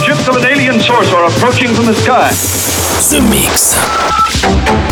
Ships of an alien source are approaching from the sky. The Mix.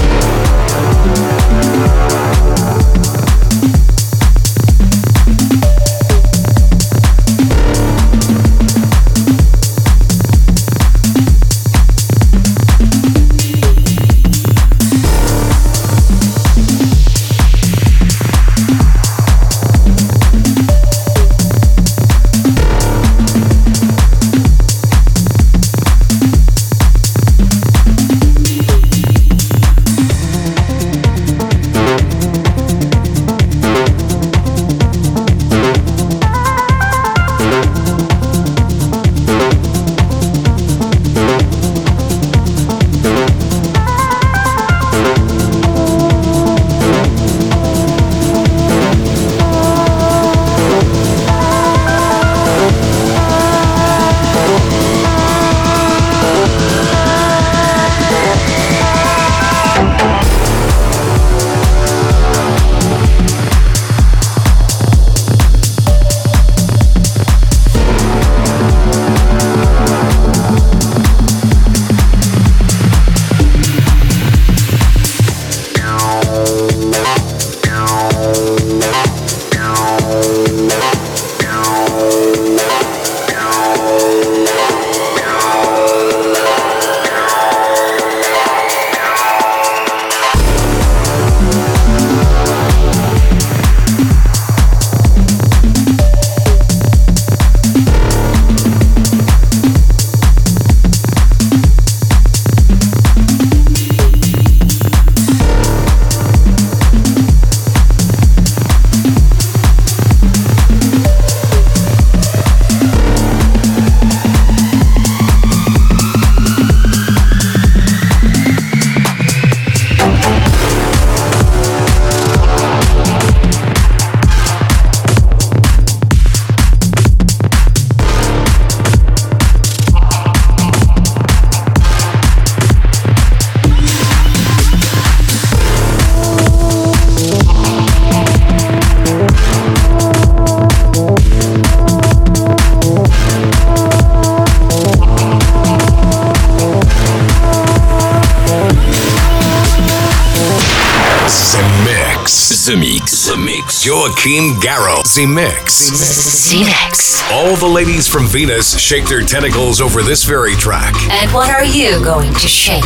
Garraud. The Mix. The Mix. All the ladies from Venus shake their tentacles over this very track. And what are you going to shake?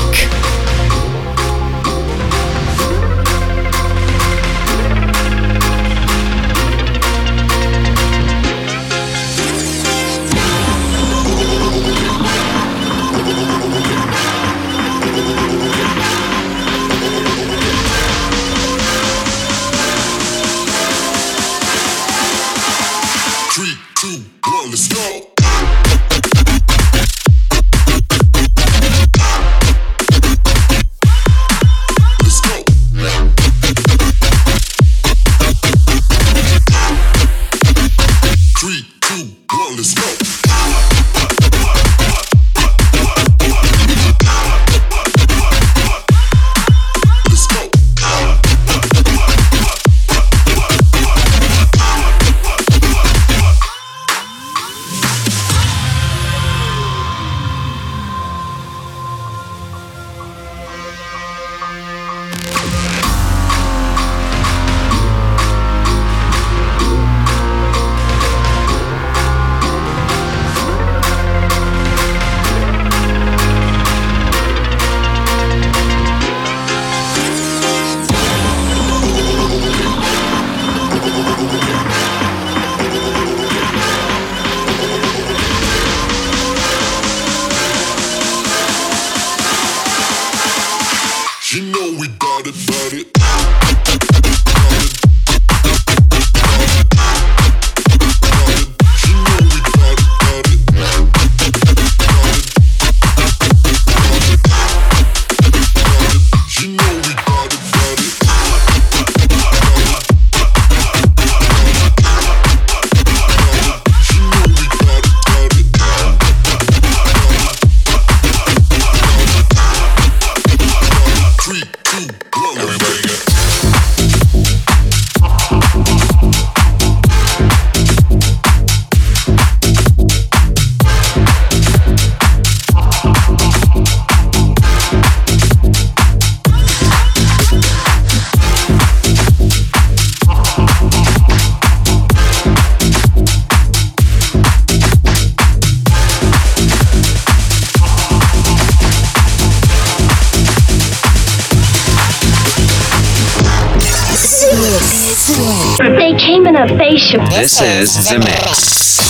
This is The Mix.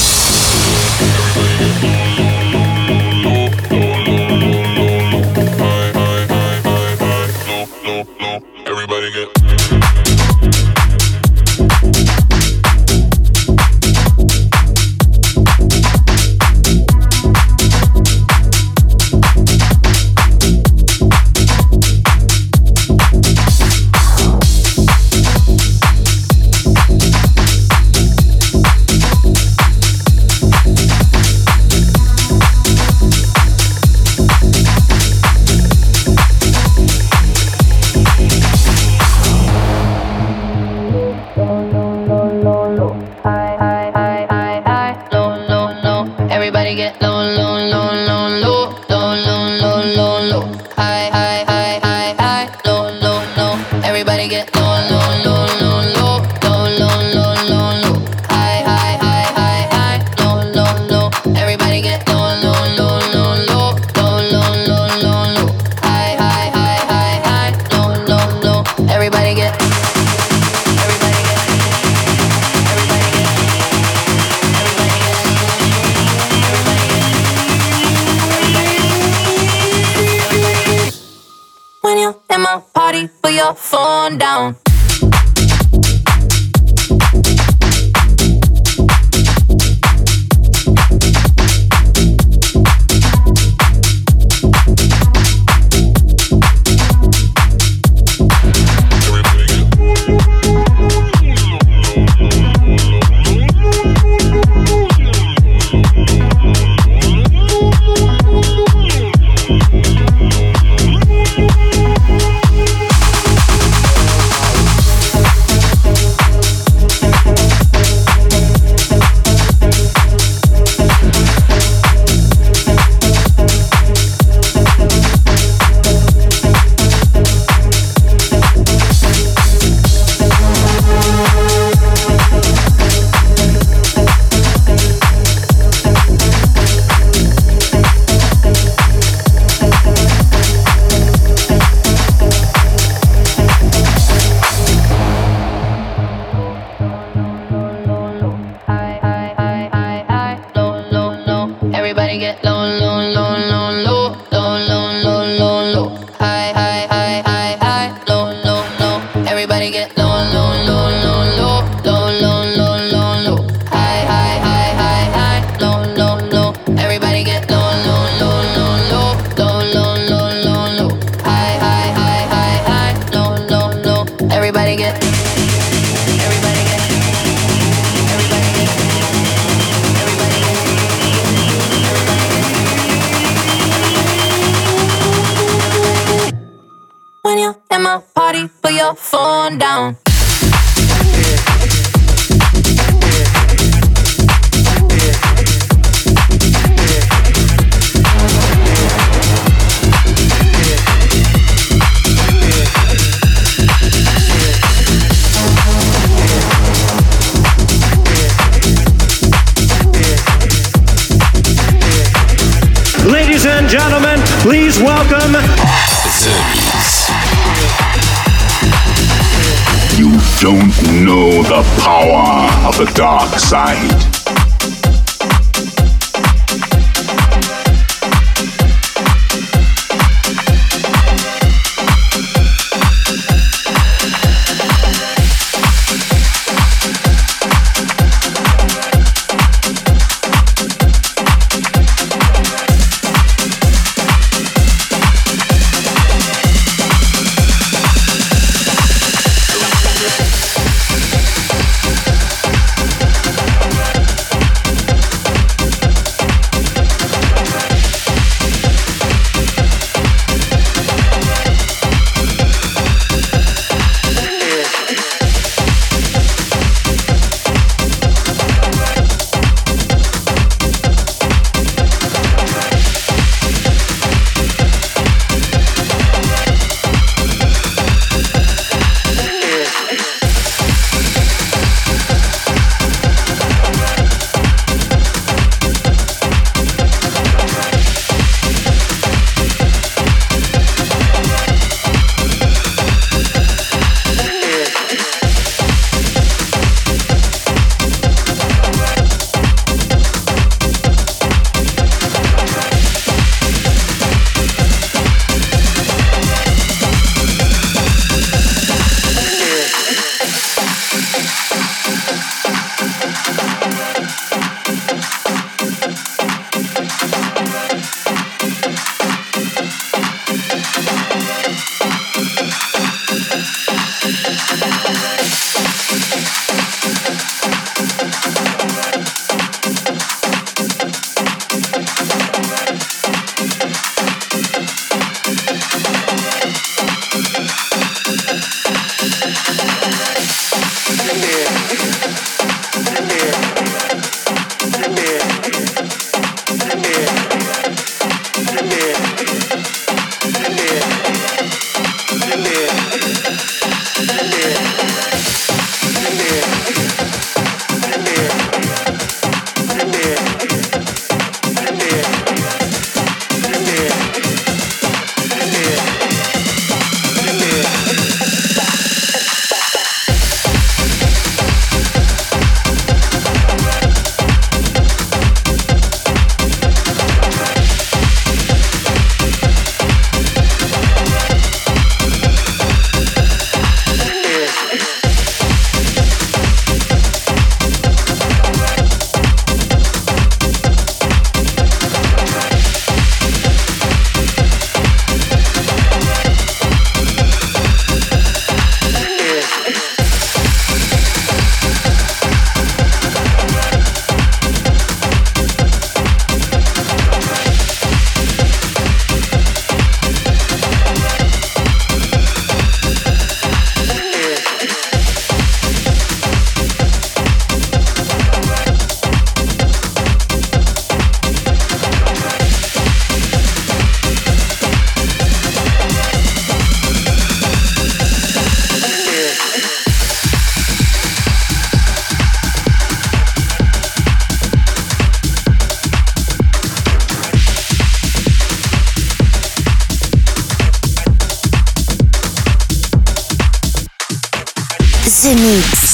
Please welcome Zermes. You don't know the power of the dark side.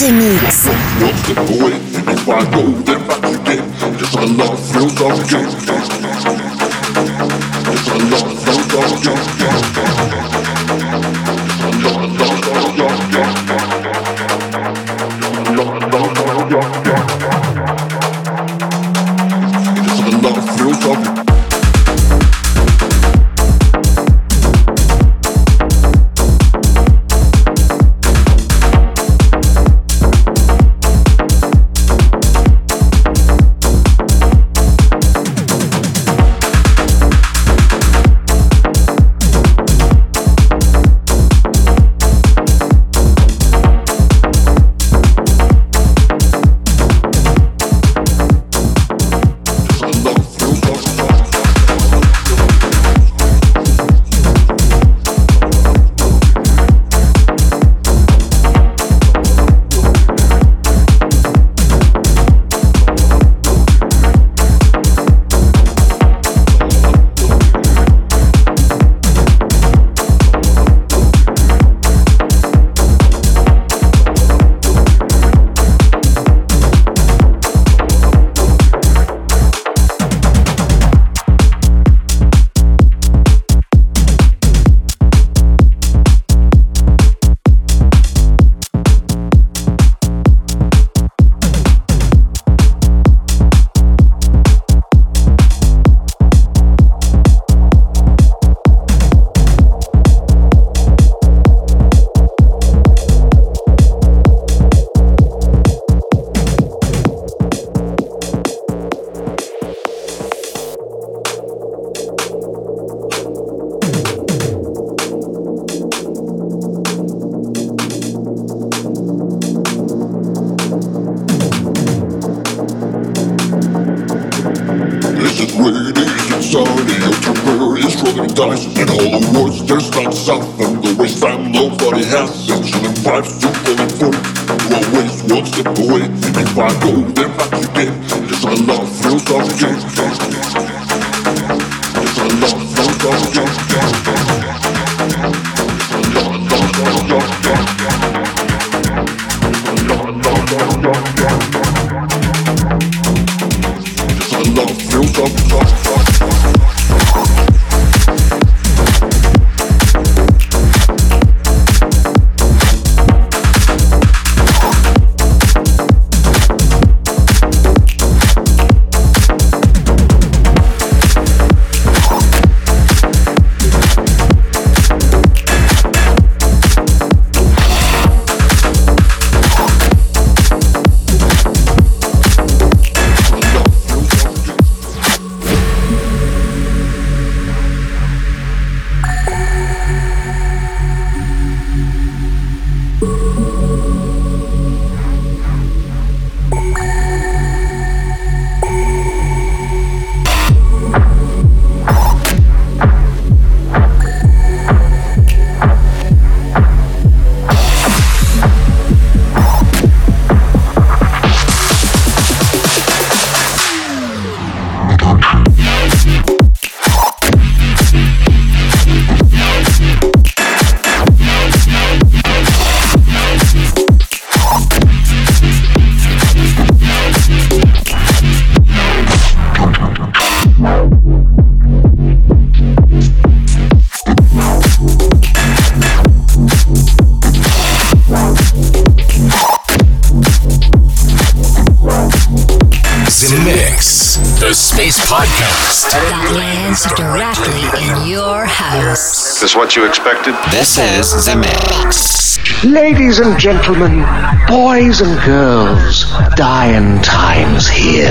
The mix. One step away, and if I go, then back again. Yes, I love thrills of the this is what you expected? This is The Mix. Ladies and gentlemen, boys and girls, dying times here.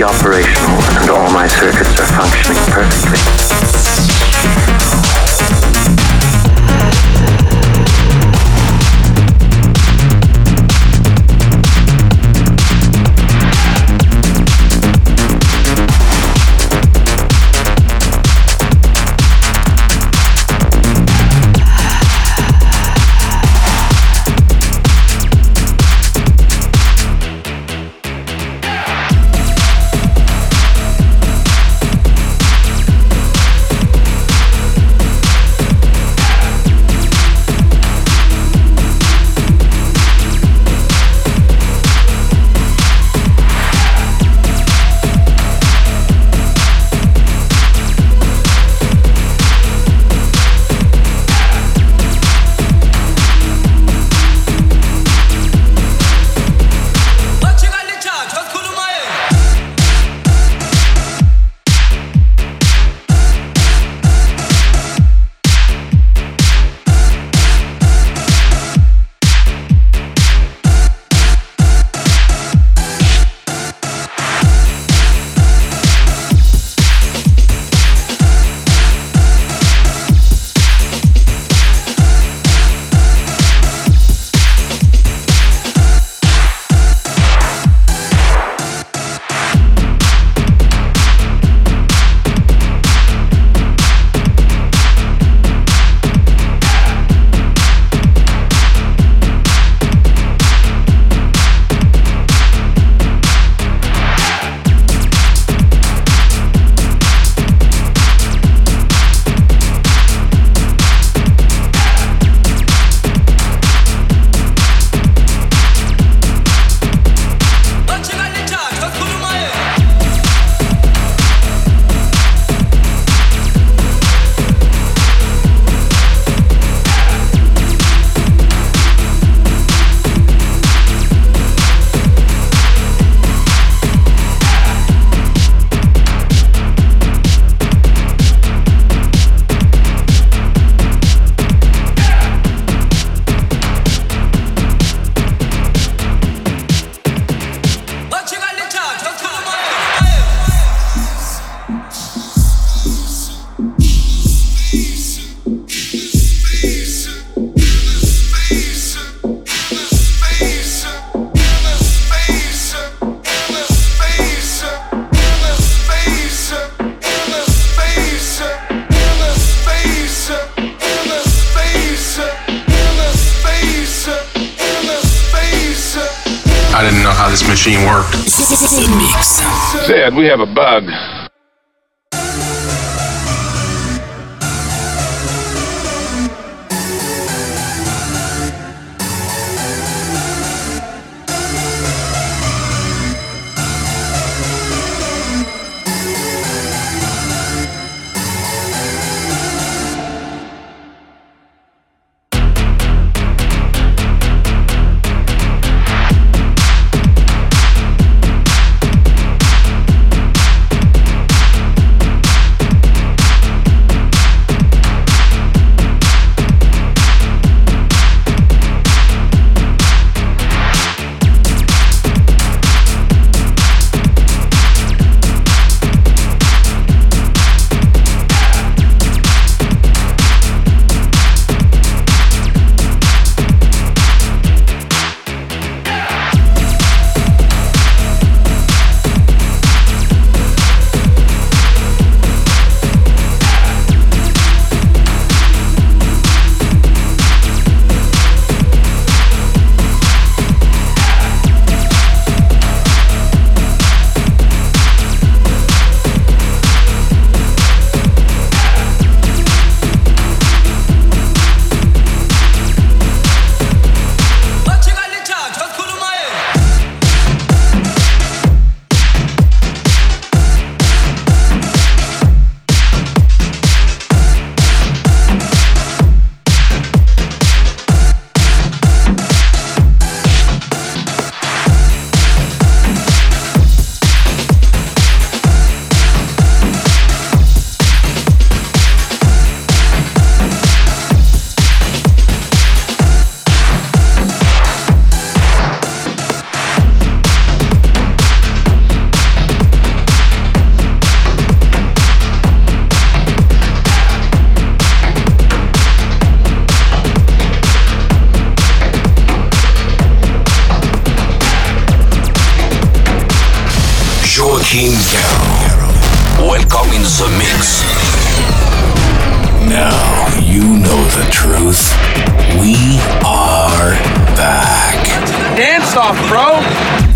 We King Garraud. Welcome in the mix. Now you know the truth. We are back. Dance off, bro.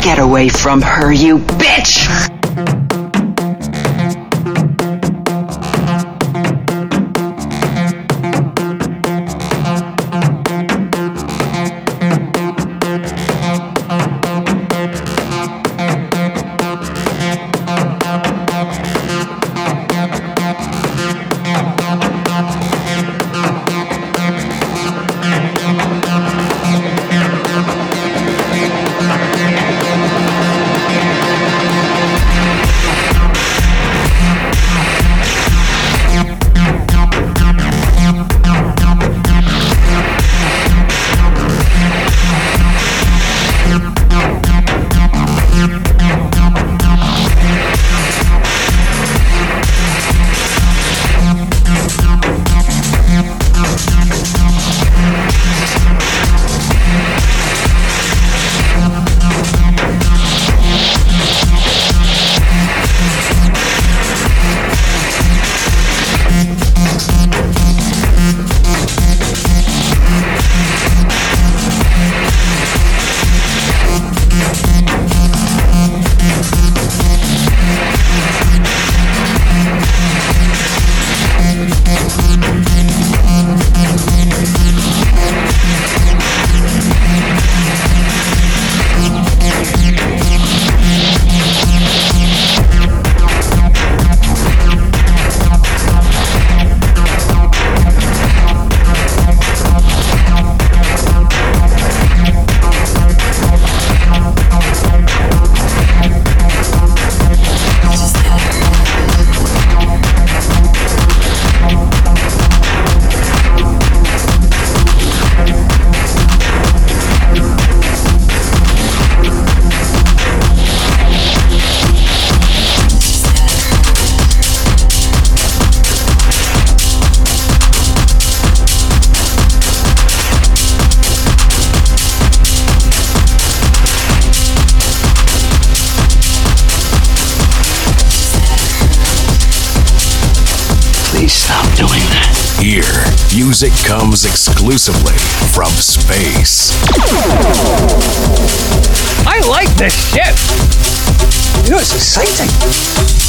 Get away from her, you bitch! Exclusively from space. I like this shit. You know, it's exciting.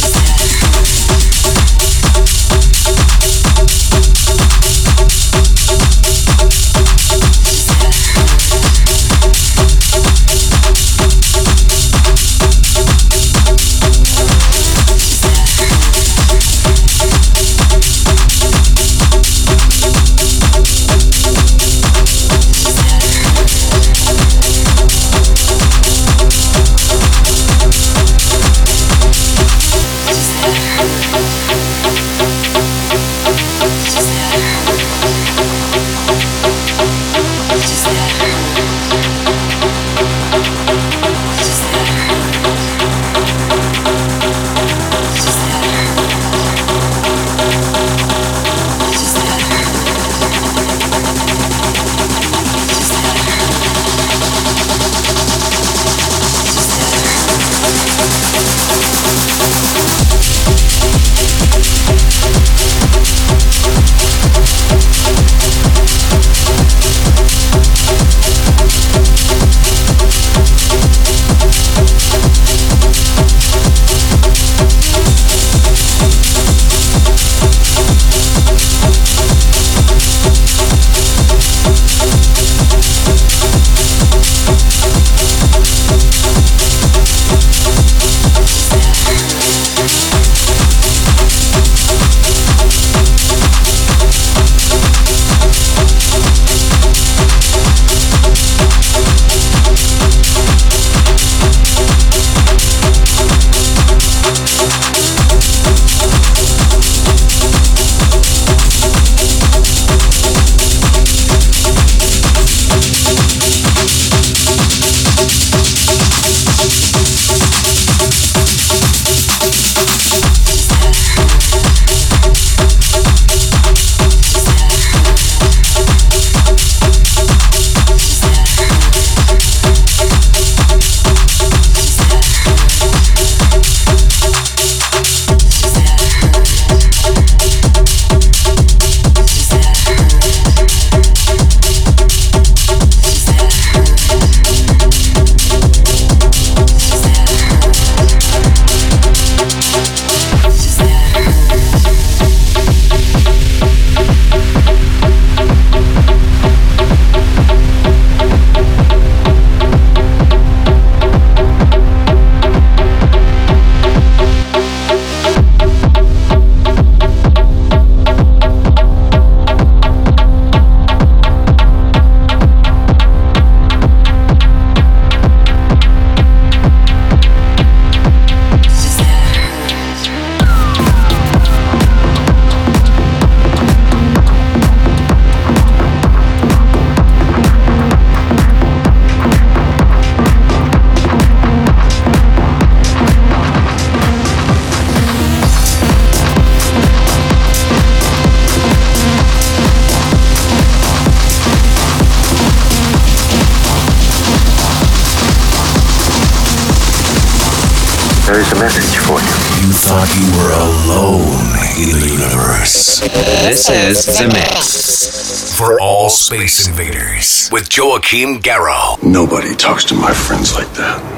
Is The Mix. For all space invaders with Joachim Garraud. Nobody talks to my friends like that.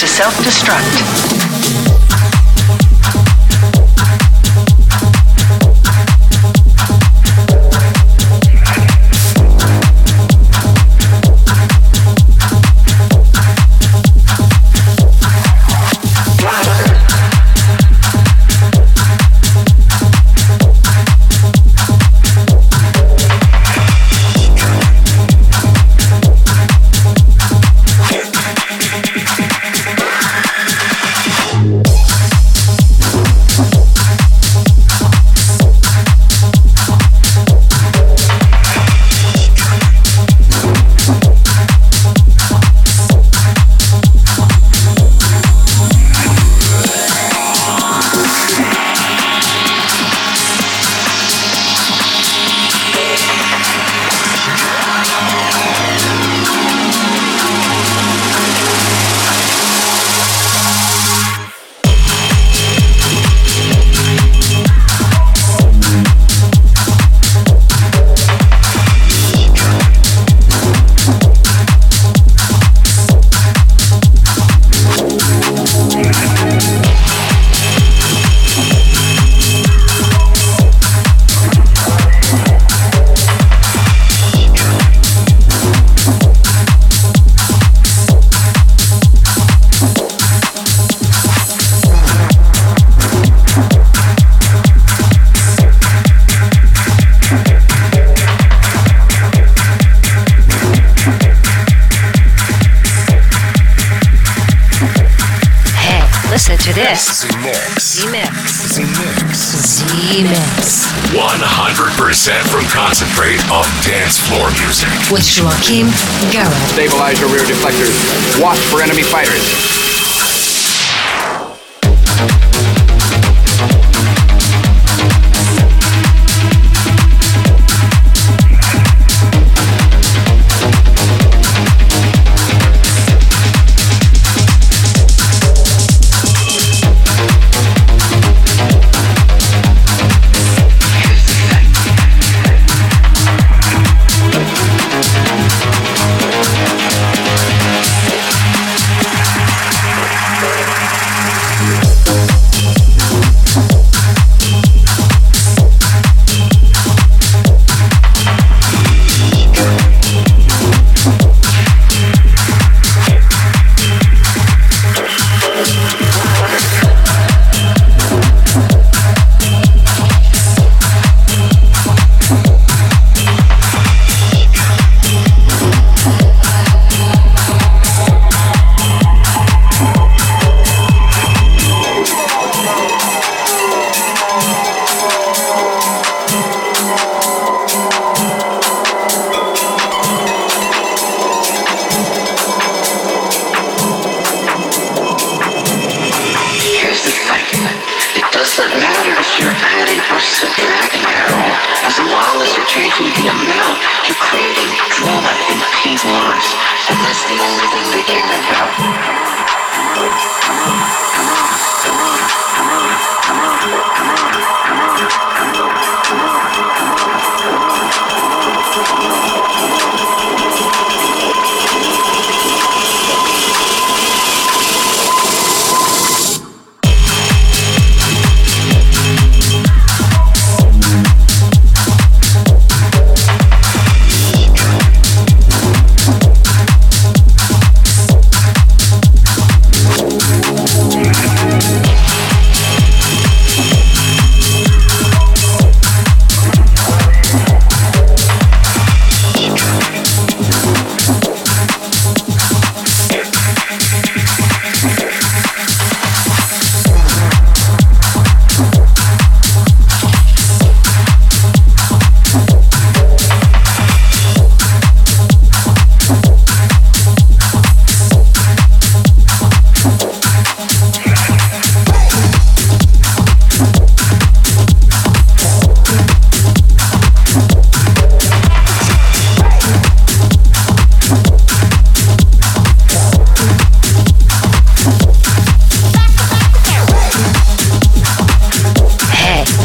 To self music. With Joachim Garraud. Stabilize your rear deflectors. Watch for enemy fighters.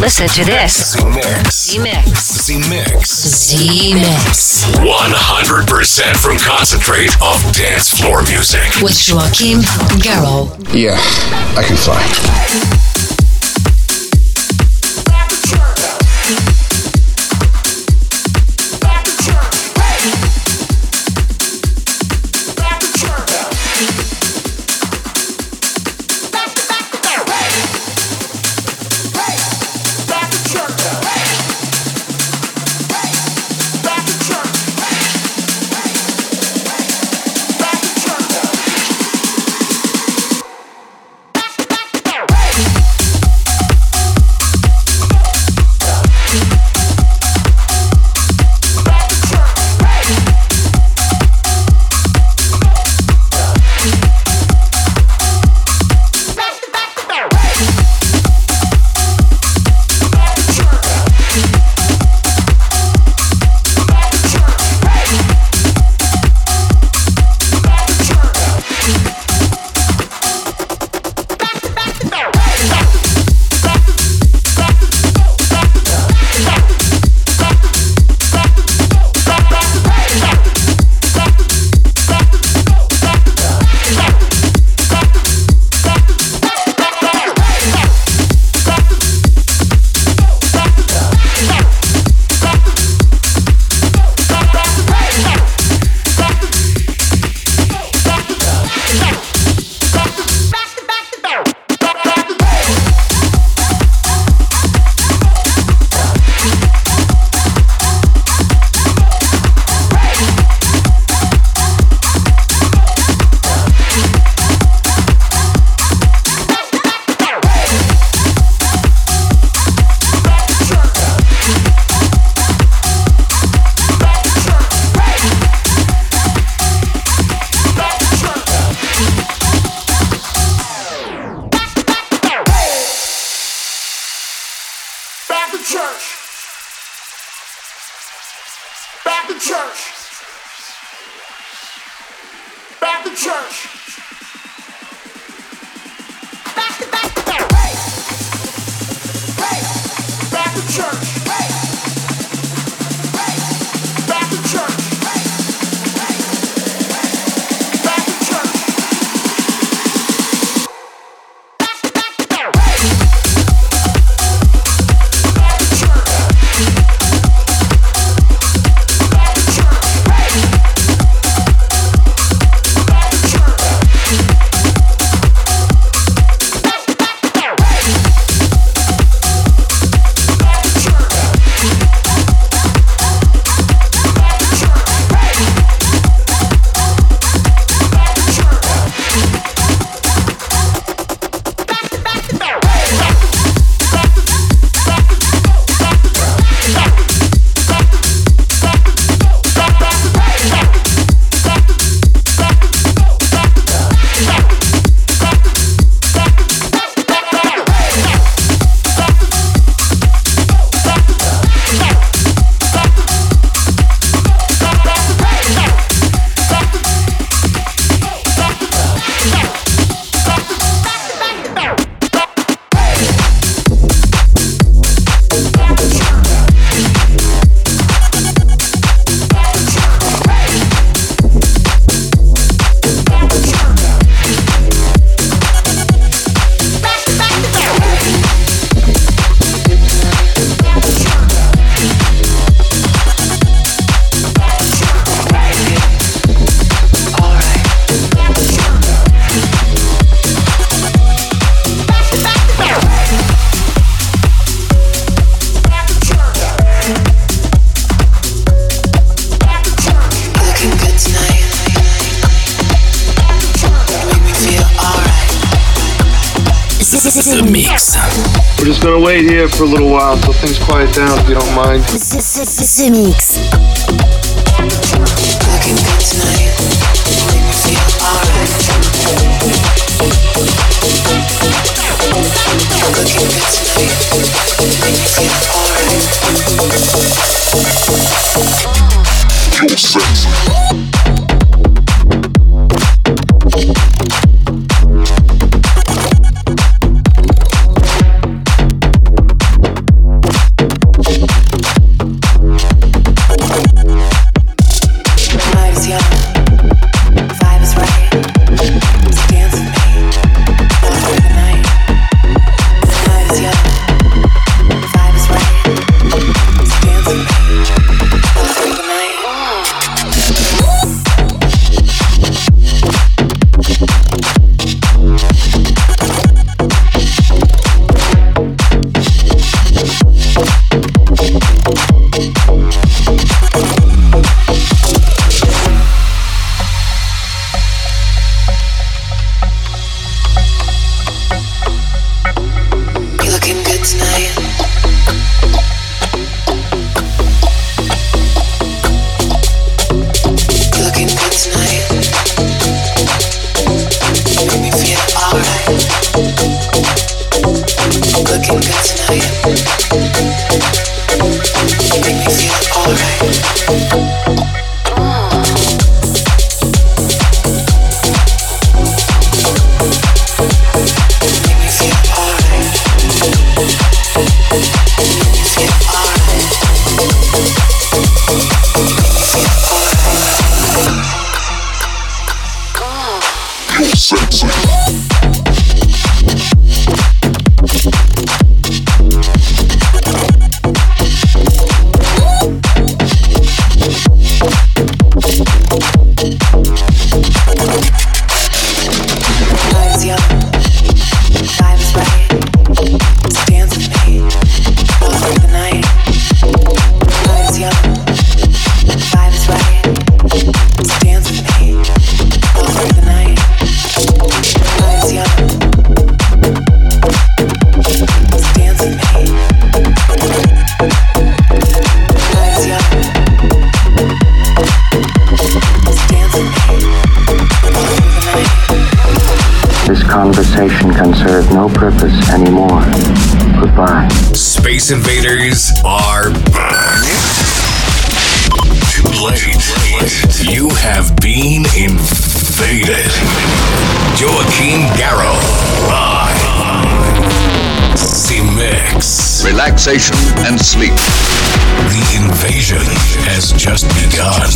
Listen to this. Zemixx. Zemixx. Zemixx. Zemixx. 100% from concentrate of dance floor music. With Joachim Garraud. Yeah, I can fly. For a little while until things quiet down, if you don't mind. Mix. Looking good Relaxation and sleep. The invasion has just begun.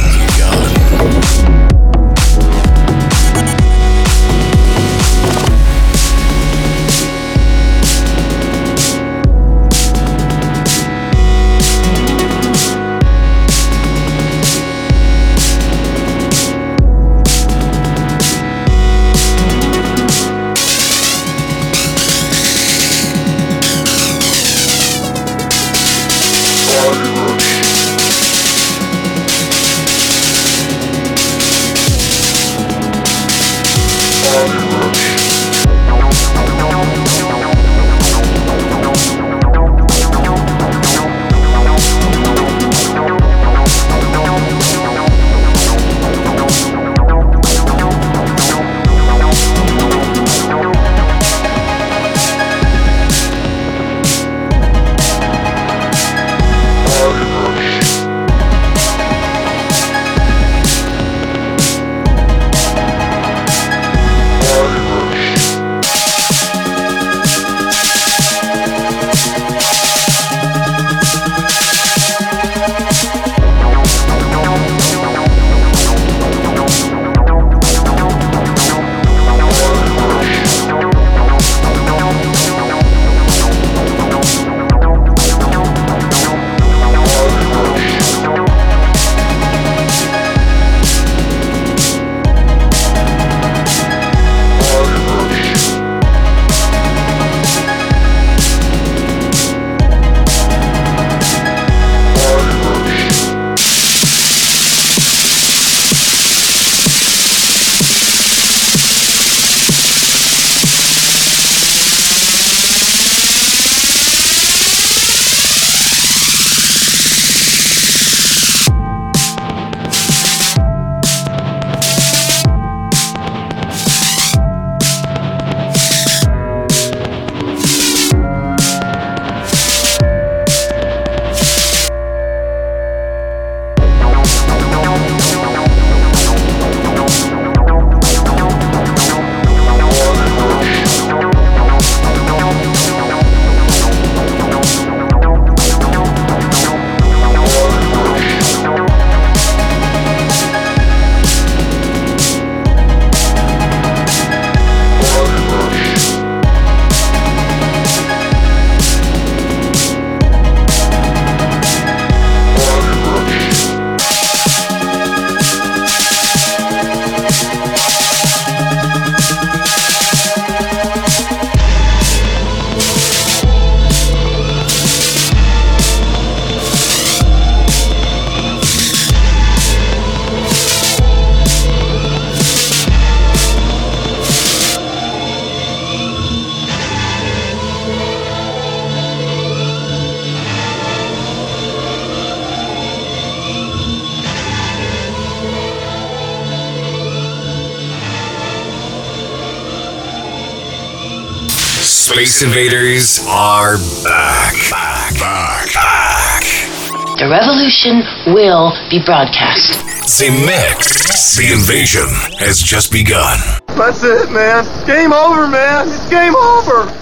Be broadcast. Zemixx. The invasion has just begun. That's it, man. Game over, man. It's game over.